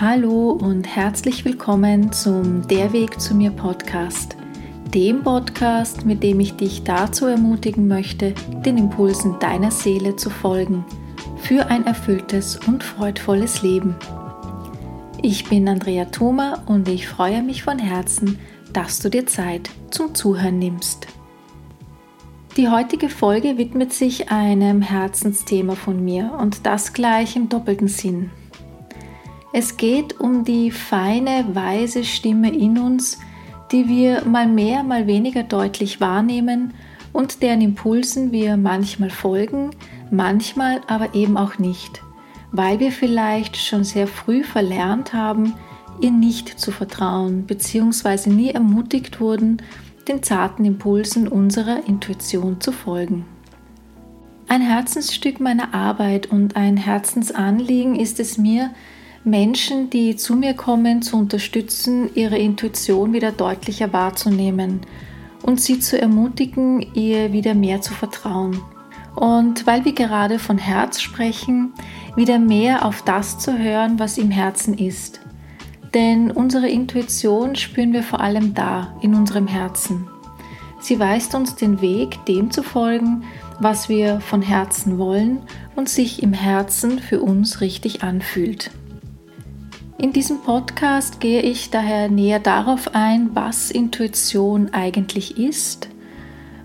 Hallo und herzlich willkommen zum Der Weg zu mir Podcast, dem Podcast, mit dem ich dich dazu ermutigen möchte, den Impulsen deiner Seele zu folgen, für ein erfülltes und freudvolles Leben. Ich bin Andrea Thoma und ich freue mich von Herzen, dass du dir Zeit zum Zuhören nimmst. Die heutige Folge widmet sich einem Herzensthema von mir und das gleich im doppelten Sinn. Es geht um die feine, weise Stimme in uns, die wir mal mehr, mal weniger deutlich wahrnehmen und deren Impulsen wir manchmal folgen, manchmal aber eben auch nicht, weil wir vielleicht schon sehr früh verlernt haben, ihr nicht zu vertrauen bzw. nie ermutigt wurden, den zarten Impulsen unserer Intuition zu folgen. Ein Herzensstück meiner Arbeit und ein Herzensanliegen ist es mir, Menschen, die zu mir kommen, zu unterstützen, ihre Intuition wieder deutlicher wahrzunehmen und sie zu ermutigen, ihr wieder mehr zu vertrauen. Und weil wir gerade von Herz sprechen, wieder mehr auf das zu hören, was im Herzen ist. Denn unsere Intuition spüren wir vor allem da, in unserem Herzen. Sie weist uns den Weg, dem zu folgen, was wir von Herzen wollen und sich im Herzen für uns richtig anfühlt. In diesem Podcast gehe ich daher näher darauf ein, was Intuition eigentlich ist,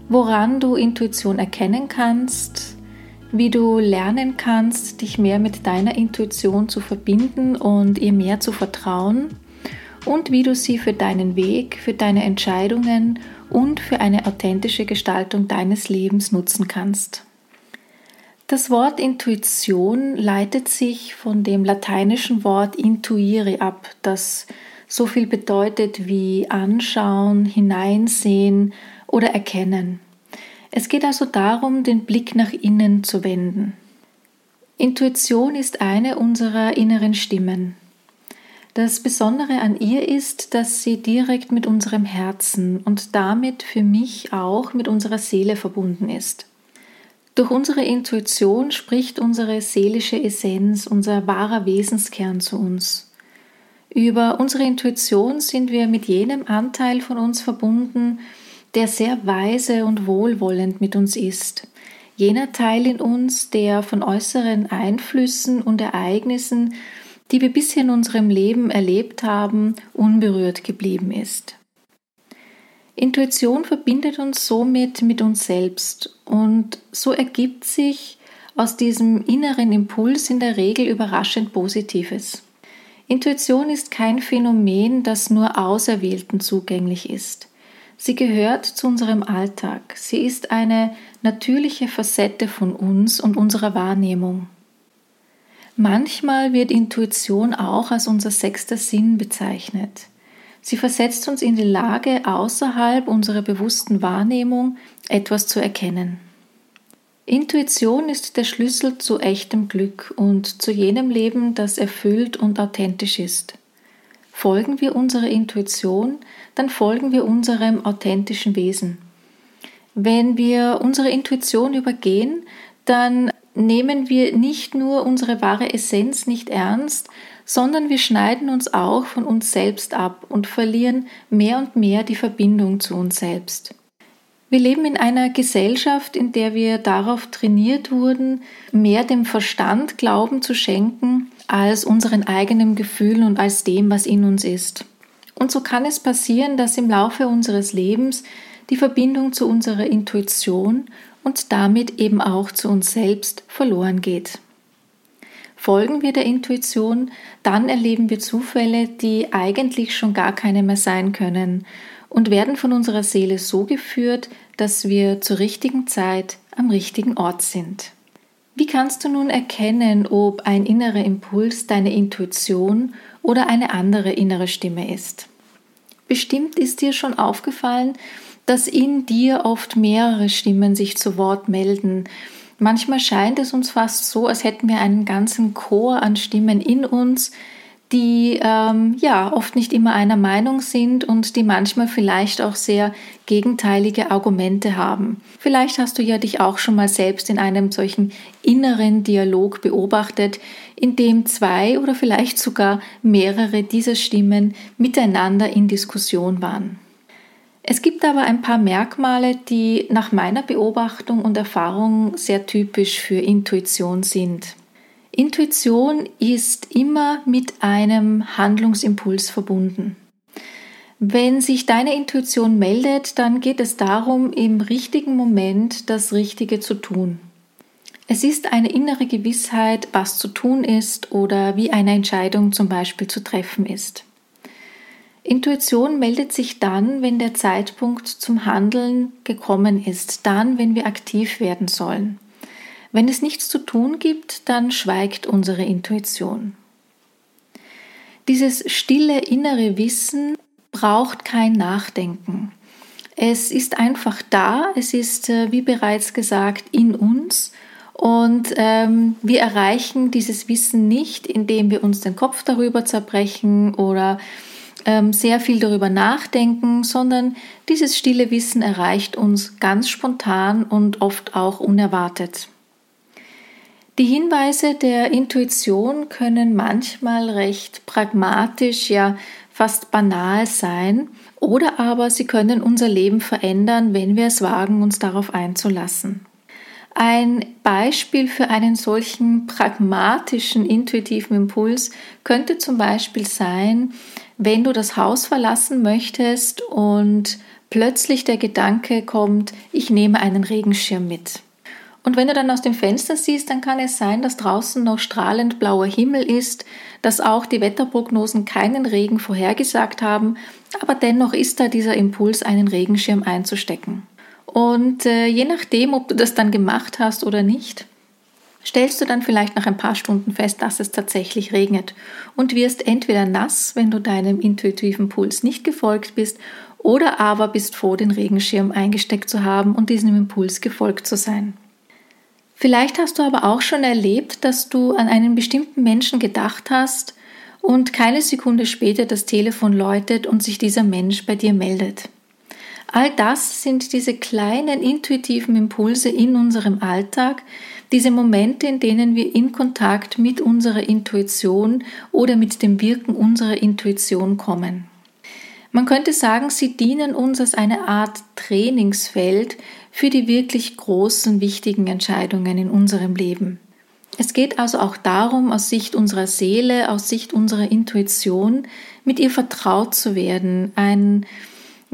woran du Intuition erkennen kannst, wie du lernen kannst, dich mehr mit deiner Intuition zu verbinden und ihr mehr zu vertrauen und wie du sie für deinen Weg, für deine Entscheidungen und für eine authentische Gestaltung deines Lebens nutzen kannst. Das Wort Intuition leitet sich von dem lateinischen Wort intuire ab, das so viel bedeutet wie anschauen, hineinsehen oder erkennen. Es geht also darum, den Blick nach innen zu wenden. Intuition ist eine unserer inneren Stimmen. Das Besondere an ihr ist, dass sie direkt mit unserem Herzen und damit für mich auch mit unserer Seele verbunden ist. Durch unsere Intuition spricht unsere seelische Essenz, unser wahrer Wesenskern zu uns. Über unsere Intuition sind wir mit jenem Anteil von uns verbunden, der sehr weise und wohlwollend mit uns ist. Jener Teil in uns, der von äußeren Einflüssen und Ereignissen, die wir bisher in unserem Leben erlebt haben, unberührt geblieben ist. Intuition verbindet uns somit mit uns selbst und so ergibt sich aus diesem inneren Impuls in der Regel überraschend Positives. Intuition ist kein Phänomen, das nur Auserwählten zugänglich ist. Sie gehört zu unserem Alltag. Sie ist eine natürliche Facette von uns und unserer Wahrnehmung. Manchmal wird Intuition auch als unser sechster Sinn bezeichnet. Sie versetzt uns in die Lage, außerhalb unserer bewussten Wahrnehmung etwas zu erkennen. Intuition ist der Schlüssel zu echtem Glück und zu jenem Leben, das erfüllt und authentisch ist. Folgen wir unserer Intuition, dann folgen wir unserem authentischen Wesen. Wenn wir unsere Intuition übergehen, dann nehmen wir nicht nur unsere wahre Essenz nicht ernst, sondern wir schneiden uns auch von uns selbst ab und verlieren mehr und mehr die Verbindung zu uns selbst. Wir leben in einer Gesellschaft, in der wir darauf trainiert wurden, mehr dem Verstand Glauben zu schenken, als unseren eigenen Gefühlen und als dem, was in uns ist. Und so kann es passieren, dass im Laufe unseres Lebens die Verbindung zu unserer Intuition und damit eben auch zu uns selbst verloren geht. Folgen wir der Intuition, dann erleben wir Zufälle, die eigentlich schon gar keine mehr sein können und werden von unserer Seele so geführt, dass wir zur richtigen Zeit am richtigen Ort sind. Wie kannst du nun erkennen, ob ein innerer Impuls deine Intuition oder eine andere innere Stimme ist? Bestimmt ist dir schon aufgefallen, dass in dir oft mehrere Stimmen sich zu Wort melden Manchmal scheint es uns fast so, als hätten wir einen ganzen Chor an Stimmen in uns, die ähm, ja oft nicht immer einer Meinung sind und die manchmal vielleicht auch sehr gegenteilige Argumente haben. Vielleicht hast du ja dich auch schon mal selbst in einem solchen inneren Dialog beobachtet, in dem zwei oder vielleicht sogar mehrere dieser Stimmen miteinander in Diskussion waren. Es gibt aber ein paar Merkmale, die nach meiner Beobachtung und Erfahrung sehr typisch für Intuition sind. Intuition ist immer mit einem Handlungsimpuls verbunden. Wenn sich deine Intuition meldet, dann geht es darum, im richtigen Moment das Richtige zu tun. Es ist eine innere Gewissheit, was zu tun ist oder wie eine Entscheidung zum Beispiel zu treffen ist. Intuition meldet sich dann, wenn der Zeitpunkt zum Handeln gekommen ist, dann, wenn wir aktiv werden sollen. Wenn es nichts zu tun gibt, dann schweigt unsere Intuition. Dieses stille innere Wissen braucht kein Nachdenken. Es ist einfach da, es ist, äh, wie bereits gesagt, in uns und ähm, wir erreichen dieses Wissen nicht, indem wir uns den Kopf darüber zerbrechen oder ähm, sehr viel darüber nachdenken, sondern dieses stille Wissen erreicht uns ganz spontan und oft auch unerwartet. Die Hinweise der Intuition können manchmal recht pragmatisch, ja fast banal sein, oder aber sie können unser Leben verändern, wenn wir es wagen, uns darauf einzulassen. Ein Beispiel für einen solchen pragmatischen, intuitiven Impuls könnte zum Beispiel sein, wenn du das Haus verlassen möchtest und plötzlich der Gedanke kommt, ich nehme einen Regenschirm mit. Und wenn du dann aus dem Fenster siehst, dann kann es sein, dass draußen noch strahlend blauer Himmel ist, dass auch die Wetterprognosen keinen Regen vorhergesagt haben, aber dennoch ist da dieser Impuls, einen Regenschirm einzustecken. Und äh, je nachdem, ob du das dann gemacht hast oder nicht, stellst du dann vielleicht nach ein paar Stunden fest, dass es tatsächlich regnet und wirst entweder nass, wenn du deinem intuitiven Puls nicht gefolgt bist, oder aber bist froh, den Regenschirm eingesteckt zu haben und diesem Impuls gefolgt zu sein. Vielleicht hast du aber auch schon erlebt, dass du an einen bestimmten Menschen gedacht hast und keine Sekunde später das Telefon läutet und sich dieser Mensch bei dir meldet. All das sind diese kleinen intuitiven Impulse in unserem Alltag, diese Momente, in denen wir in Kontakt mit unserer Intuition oder mit dem Wirken unserer Intuition kommen. Man könnte sagen, sie dienen uns als eine Art Trainingsfeld für die wirklich großen, wichtigen Entscheidungen in unserem Leben. Es geht also auch darum, aus Sicht unserer Seele, aus Sicht unserer Intuition, mit ihr vertraut zu werden, ein,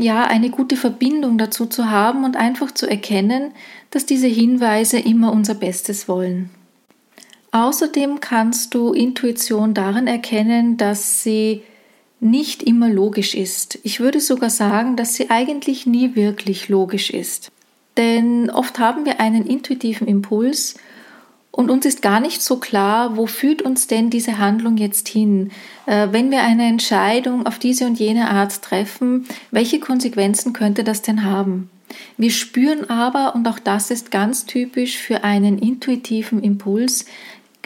ja, eine gute Verbindung dazu zu haben und einfach zu erkennen, dass diese Hinweise immer unser Bestes wollen. Außerdem kannst du Intuition darin erkennen, dass sie nicht immer logisch ist. Ich würde sogar sagen, dass sie eigentlich nie wirklich logisch ist. Denn oft haben wir einen intuitiven Impuls und uns ist gar nicht so klar, wo führt uns denn diese Handlung jetzt hin? Äh, wenn wir eine Entscheidung auf diese und jene Art treffen, welche Konsequenzen könnte das denn haben? Wir spüren aber, und auch das ist ganz typisch für einen intuitiven Impuls,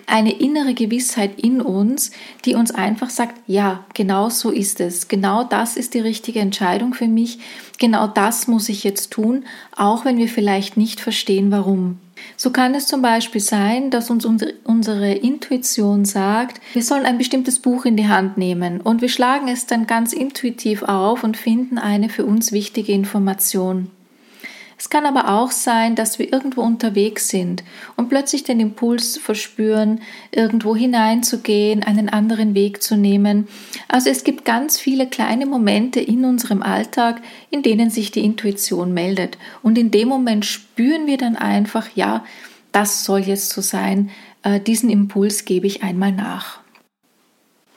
eine innere Gewissheit in uns, die uns einfach sagt, ja, genau so ist es. Genau das ist die richtige Entscheidung für mich. Genau das muss ich jetzt tun, auch wenn wir vielleicht nicht verstehen, warum. So kann es zum Beispiel sein, dass uns unsere Intuition sagt, wir sollen ein bestimmtes Buch in die Hand nehmen und wir schlagen es dann ganz intuitiv auf und finden eine für uns wichtige Information. Es kann aber auch sein, dass wir irgendwo unterwegs sind und plötzlich den Impuls verspüren, irgendwo hineinzugehen, einen anderen Weg zu nehmen. Also es gibt ganz viele kleine Momente in unserem Alltag, in denen sich die Intuition meldet. Und in dem Moment spüren wir dann einfach, ja, das soll jetzt so sein, äh, diesen Impuls gebe ich einmal nach.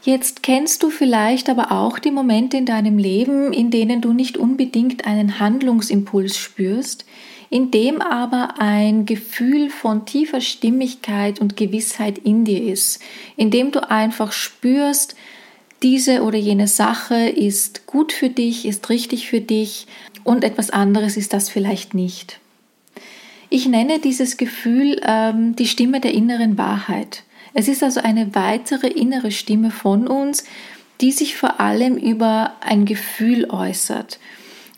Jetzt kennst du vielleicht aber auch die Momente in deinem Leben, in denen du nicht unbedingt einen Handlungsimpuls spürst, in dem aber ein Gefühl von tiefer Stimmigkeit und Gewissheit in dir ist, in dem du einfach spürst, diese oder jene Sache ist gut für dich, ist richtig für dich und etwas anderes ist das vielleicht nicht. Ich nenne dieses Gefühl ähm, die Stimme der inneren Wahrheit. Es ist also eine weitere innere Stimme von uns, die sich vor allem über ein Gefühl äußert.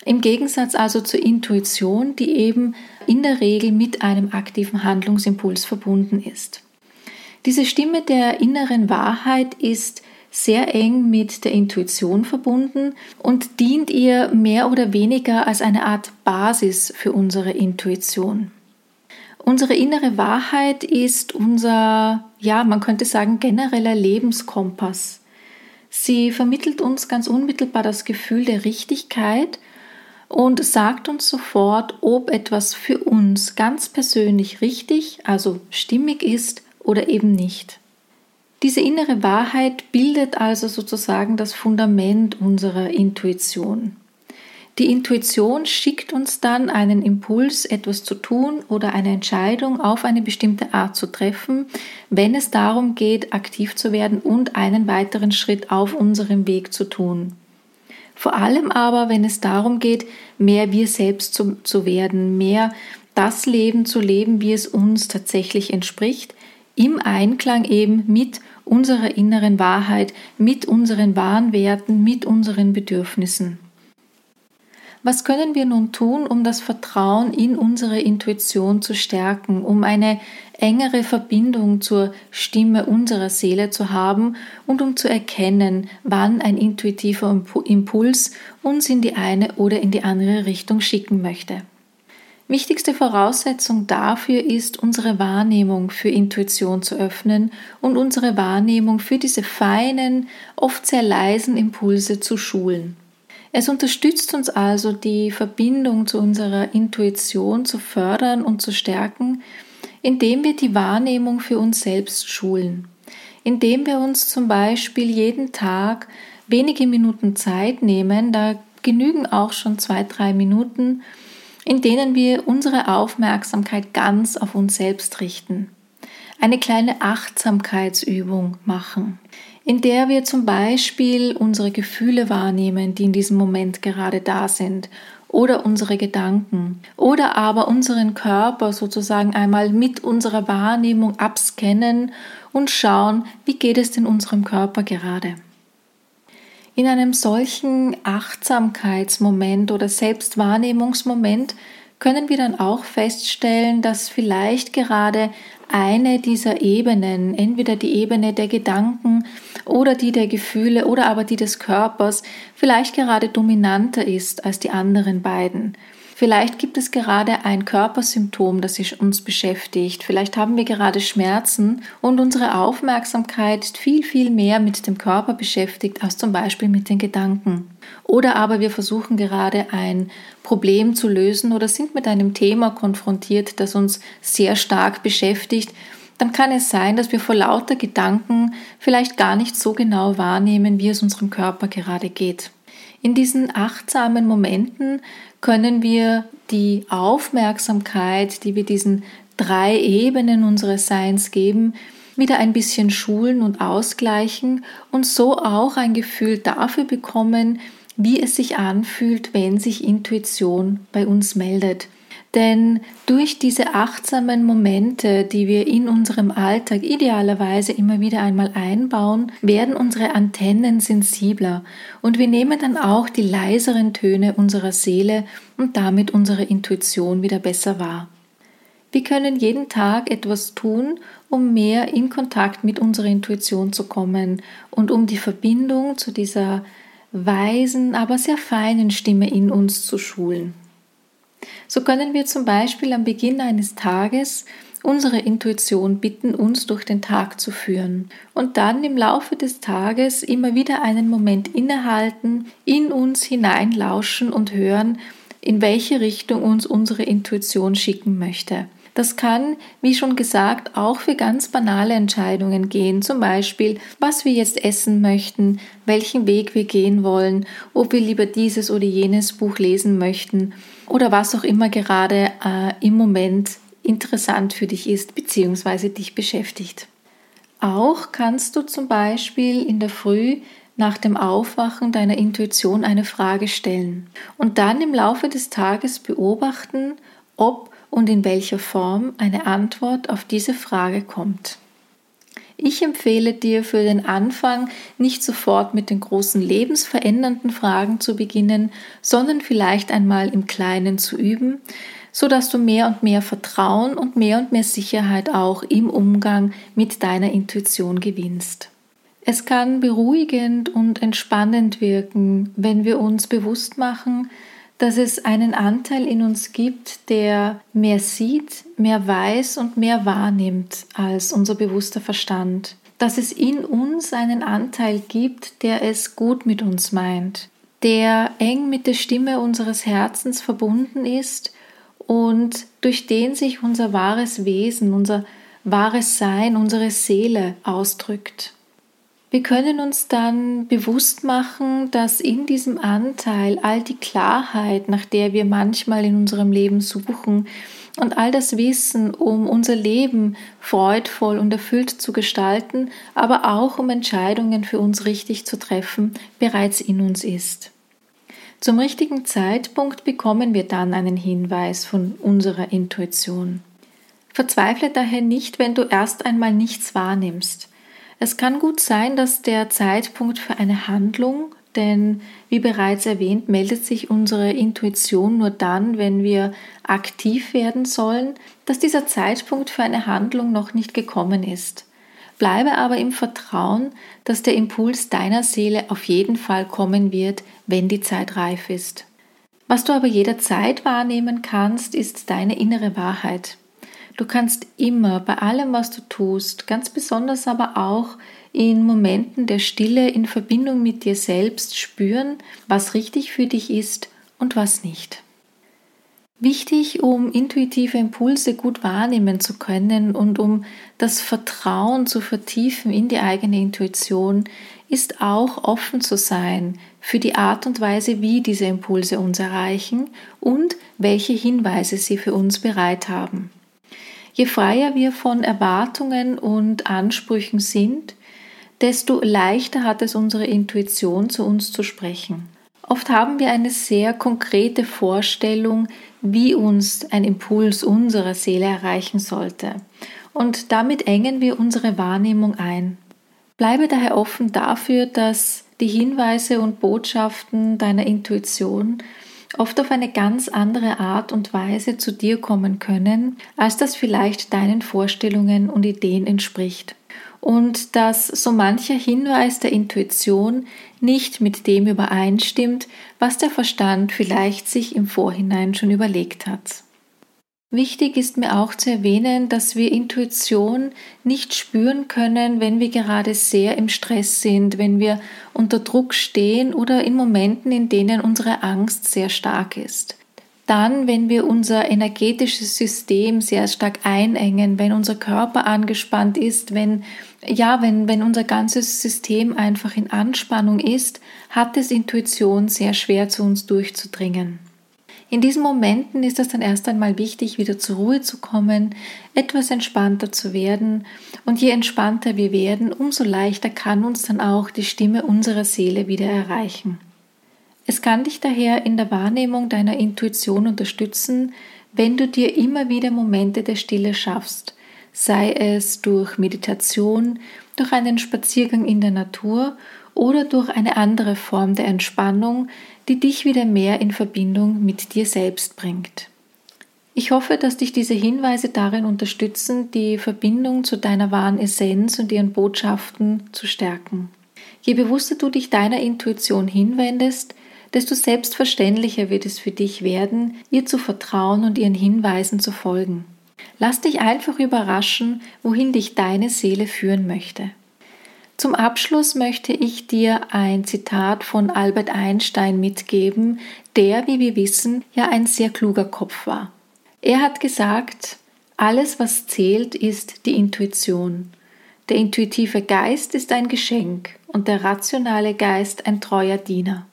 Im Gegensatz also zur Intuition, die eben in der Regel mit einem aktiven Handlungsimpuls verbunden ist. Diese Stimme der inneren Wahrheit ist sehr eng mit der Intuition verbunden und dient ihr mehr oder weniger als eine Art Basis für unsere Intuition. Unsere innere Wahrheit ist unser, ja, man könnte sagen, genereller Lebenskompass. Sie vermittelt uns ganz unmittelbar das Gefühl der Richtigkeit und sagt uns sofort, ob etwas für uns ganz persönlich richtig, also stimmig ist oder eben nicht. Diese innere Wahrheit bildet also sozusagen das Fundament unserer Intuition. Die Intuition schickt uns dann einen Impuls, etwas zu tun oder eine Entscheidung auf eine bestimmte Art zu treffen, wenn es darum geht, aktiv zu werden und einen weiteren Schritt auf unserem Weg zu tun. Vor allem aber, wenn es darum geht, mehr wir selbst zu, zu werden, mehr das Leben zu leben, wie es uns tatsächlich entspricht, im Einklang eben mit unserer inneren Wahrheit, mit unseren wahren Werten, mit unseren Bedürfnissen. Was können wir nun tun, um das Vertrauen in unsere Intuition zu stärken, um eine engere Verbindung zur Stimme unserer Seele zu haben und um zu erkennen, wann ein intuitiver Impuls uns in die eine oder in die andere Richtung schicken möchte? Wichtigste Voraussetzung dafür ist, unsere Wahrnehmung für Intuition zu öffnen und unsere Wahrnehmung für diese feinen, oft sehr leisen Impulse zu schulen. Es unterstützt uns also, die Verbindung zu unserer Intuition zu fördern und zu stärken, indem wir die Wahrnehmung für uns selbst schulen, indem wir uns zum Beispiel jeden Tag wenige Minuten Zeit nehmen, da genügen auch schon zwei, drei Minuten, in denen wir unsere Aufmerksamkeit ganz auf uns selbst richten. Eine kleine Achtsamkeitsübung machen, in der wir zum Beispiel unsere Gefühle wahrnehmen, die in diesem Moment gerade da sind, oder unsere Gedanken, oder aber unseren Körper sozusagen einmal mit unserer Wahrnehmung abscannen und schauen, wie geht es in unserem Körper gerade. In einem solchen Achtsamkeitsmoment oder Selbstwahrnehmungsmoment können wir dann auch feststellen, dass vielleicht gerade eine dieser Ebenen, entweder die Ebene der Gedanken oder die der Gefühle oder aber die des Körpers, vielleicht gerade dominanter ist als die anderen beiden. Vielleicht gibt es gerade ein Körpersymptom, das uns beschäftigt. Vielleicht haben wir gerade Schmerzen und unsere Aufmerksamkeit ist viel, viel mehr mit dem Körper beschäftigt als zum Beispiel mit den Gedanken. Oder aber wir versuchen gerade ein Problem zu lösen oder sind mit einem Thema konfrontiert, das uns sehr stark beschäftigt dann kann es sein, dass wir vor lauter Gedanken vielleicht gar nicht so genau wahrnehmen, wie es unserem Körper gerade geht. In diesen achtsamen Momenten können wir die Aufmerksamkeit, die wir diesen drei Ebenen unseres Seins geben, wieder ein bisschen schulen und ausgleichen und so auch ein Gefühl dafür bekommen, wie es sich anfühlt, wenn sich Intuition bei uns meldet. Denn durch diese achtsamen Momente, die wir in unserem Alltag idealerweise immer wieder einmal einbauen, werden unsere Antennen sensibler und wir nehmen dann auch die leiseren Töne unserer Seele und damit unsere Intuition wieder besser wahr. Wir können jeden Tag etwas tun, um mehr in Kontakt mit unserer Intuition zu kommen und um die Verbindung zu dieser weisen, aber sehr feinen Stimme in uns zu schulen. So können wir zum Beispiel am Beginn eines Tages unsere Intuition bitten, uns durch den Tag zu führen und dann im Laufe des Tages immer wieder einen Moment innehalten, in uns hineinlauschen und hören, in welche Richtung uns unsere Intuition schicken möchte. Das kann, wie schon gesagt, auch für ganz banale Entscheidungen gehen, zum Beispiel, was wir jetzt essen möchten, welchen Weg wir gehen wollen, ob wir lieber dieses oder jenes Buch lesen möchten oder was auch immer gerade äh, im Moment interessant für dich ist bzw. dich beschäftigt. Auch kannst du zum Beispiel in der Früh nach dem Aufwachen deiner Intuition eine Frage stellen und dann im Laufe des Tages beobachten, ob und in welcher Form eine Antwort auf diese Frage kommt. Ich empfehle dir für den Anfang nicht sofort mit den großen lebensverändernden Fragen zu beginnen, sondern vielleicht einmal im Kleinen zu üben, so dass du mehr und mehr Vertrauen und mehr und mehr Sicherheit auch im Umgang mit deiner Intuition gewinnst. Es kann beruhigend und entspannend wirken, wenn wir uns bewusst machen, dass es einen Anteil in uns gibt, der mehr sieht, mehr weiß und mehr wahrnimmt als unser bewusster Verstand. Dass es in uns einen Anteil gibt, der es gut mit uns meint, der eng mit der Stimme unseres Herzens verbunden ist und durch den sich unser wahres Wesen, unser wahres Sein, unsere Seele ausdrückt. Wir können uns dann bewusst machen, dass in diesem Anteil all die Klarheit, nach der wir manchmal in unserem Leben suchen, und all das Wissen, um unser Leben freudvoll und erfüllt zu gestalten, aber auch um Entscheidungen für uns richtig zu treffen, bereits in uns ist. Zum richtigen Zeitpunkt bekommen wir dann einen Hinweis von unserer Intuition. Verzweifle daher nicht, wenn du erst einmal nichts wahrnimmst. Es kann gut sein, dass der Zeitpunkt für eine Handlung, denn wie bereits erwähnt, meldet sich unsere Intuition nur dann, wenn wir aktiv werden sollen, dass dieser Zeitpunkt für eine Handlung noch nicht gekommen ist. Bleibe aber im Vertrauen, dass der Impuls deiner Seele auf jeden Fall kommen wird, wenn die Zeit reif ist. Was du aber jederzeit wahrnehmen kannst, ist deine innere Wahrheit. Du kannst immer bei allem, was du tust, ganz besonders aber auch in Momenten der Stille in Verbindung mit dir selbst spüren, was richtig für dich ist und was nicht. Wichtig, um intuitive Impulse gut wahrnehmen zu können und um das Vertrauen zu vertiefen in die eigene Intuition, ist auch offen zu sein für die Art und Weise, wie diese Impulse uns erreichen und welche Hinweise sie für uns bereit haben. Je freier wir von Erwartungen und Ansprüchen sind, desto leichter hat es unsere Intuition zu uns zu sprechen. Oft haben wir eine sehr konkrete Vorstellung, wie uns ein Impuls unserer Seele erreichen sollte. Und damit engen wir unsere Wahrnehmung ein. Bleibe daher offen dafür, dass die Hinweise und Botschaften deiner Intuition oft auf eine ganz andere Art und Weise zu dir kommen können, als das vielleicht deinen Vorstellungen und Ideen entspricht. Und dass so mancher Hinweis der Intuition nicht mit dem übereinstimmt, was der Verstand vielleicht sich im Vorhinein schon überlegt hat. Wichtig ist mir auch zu erwähnen, dass wir Intuition nicht spüren können, wenn wir gerade sehr im Stress sind, wenn wir unter Druck stehen oder in Momenten, in denen unsere Angst sehr stark ist. Dann, wenn wir unser energetisches System sehr stark einengen, wenn unser Körper angespannt ist, wenn, ja, wenn, wenn unser ganzes System einfach in Anspannung ist, hat es Intuition sehr schwer zu uns durchzudringen. In diesen Momenten ist es dann erst einmal wichtig, wieder zur Ruhe zu kommen, etwas entspannter zu werden und je entspannter wir werden, umso leichter kann uns dann auch die Stimme unserer Seele wieder erreichen. Es kann dich daher in der Wahrnehmung deiner Intuition unterstützen, wenn du dir immer wieder Momente der Stille schaffst, sei es durch Meditation, durch einen Spaziergang in der Natur oder durch eine andere Form der Entspannung, die dich wieder mehr in Verbindung mit dir selbst bringt. Ich hoffe, dass dich diese Hinweise darin unterstützen, die Verbindung zu deiner wahren Essenz und ihren Botschaften zu stärken. Je bewusster du dich deiner Intuition hinwendest, desto selbstverständlicher wird es für dich werden, ihr zu vertrauen und ihren Hinweisen zu folgen. Lass dich einfach überraschen, wohin dich deine Seele führen möchte. Zum Abschluss möchte ich dir ein Zitat von Albert Einstein mitgeben, der, wie wir wissen, ja ein sehr kluger Kopf war. Er hat gesagt, alles, was zählt, ist die Intuition. Der intuitive Geist ist ein Geschenk und der rationale Geist ein treuer Diener.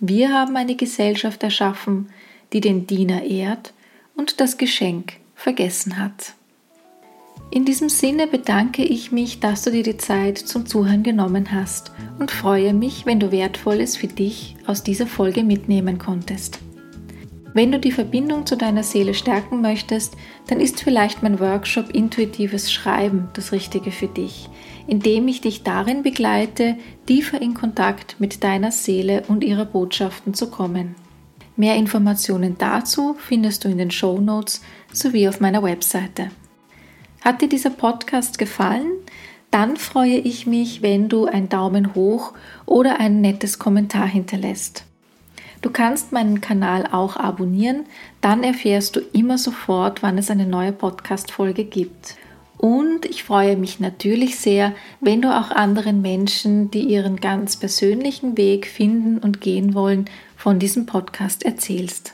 Wir haben eine Gesellschaft erschaffen, die den Diener ehrt und das Geschenk vergessen hat. In diesem Sinne bedanke ich mich, dass du dir die Zeit zum Zuhören genommen hast und freue mich, wenn du Wertvolles für dich aus dieser Folge mitnehmen konntest. Wenn du die Verbindung zu deiner Seele stärken möchtest, dann ist vielleicht mein Workshop Intuitives Schreiben das Richtige für dich. indem ich dich darin begleite, tiefer in Kontakt mit deiner Seele und ihrer Botschaften zu kommen. Mehr Informationen dazu findest du in den Show Notes sowie auf meiner Webseite. Hat dir dieser Podcast gefallen? Dann freue ich mich, wenn du einen Daumen hoch oder ein nettes Kommentar hinterlässt. Du kannst meinen Kanal auch abonnieren, dann erfährst du immer sofort, wann es eine neue Podcast-Folge gibt. Und ich freue mich natürlich sehr, wenn du auch anderen Menschen, die ihren ganz persönlichen Weg finden und gehen wollen, von diesem Podcast erzählst.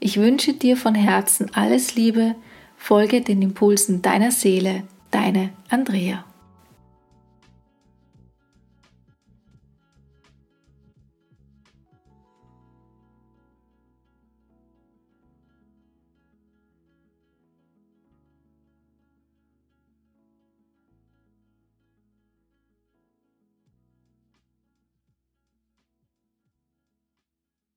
Ich wünsche dir von Herzen alles Liebe, folge den Impulsen deiner Seele, deine Andrea.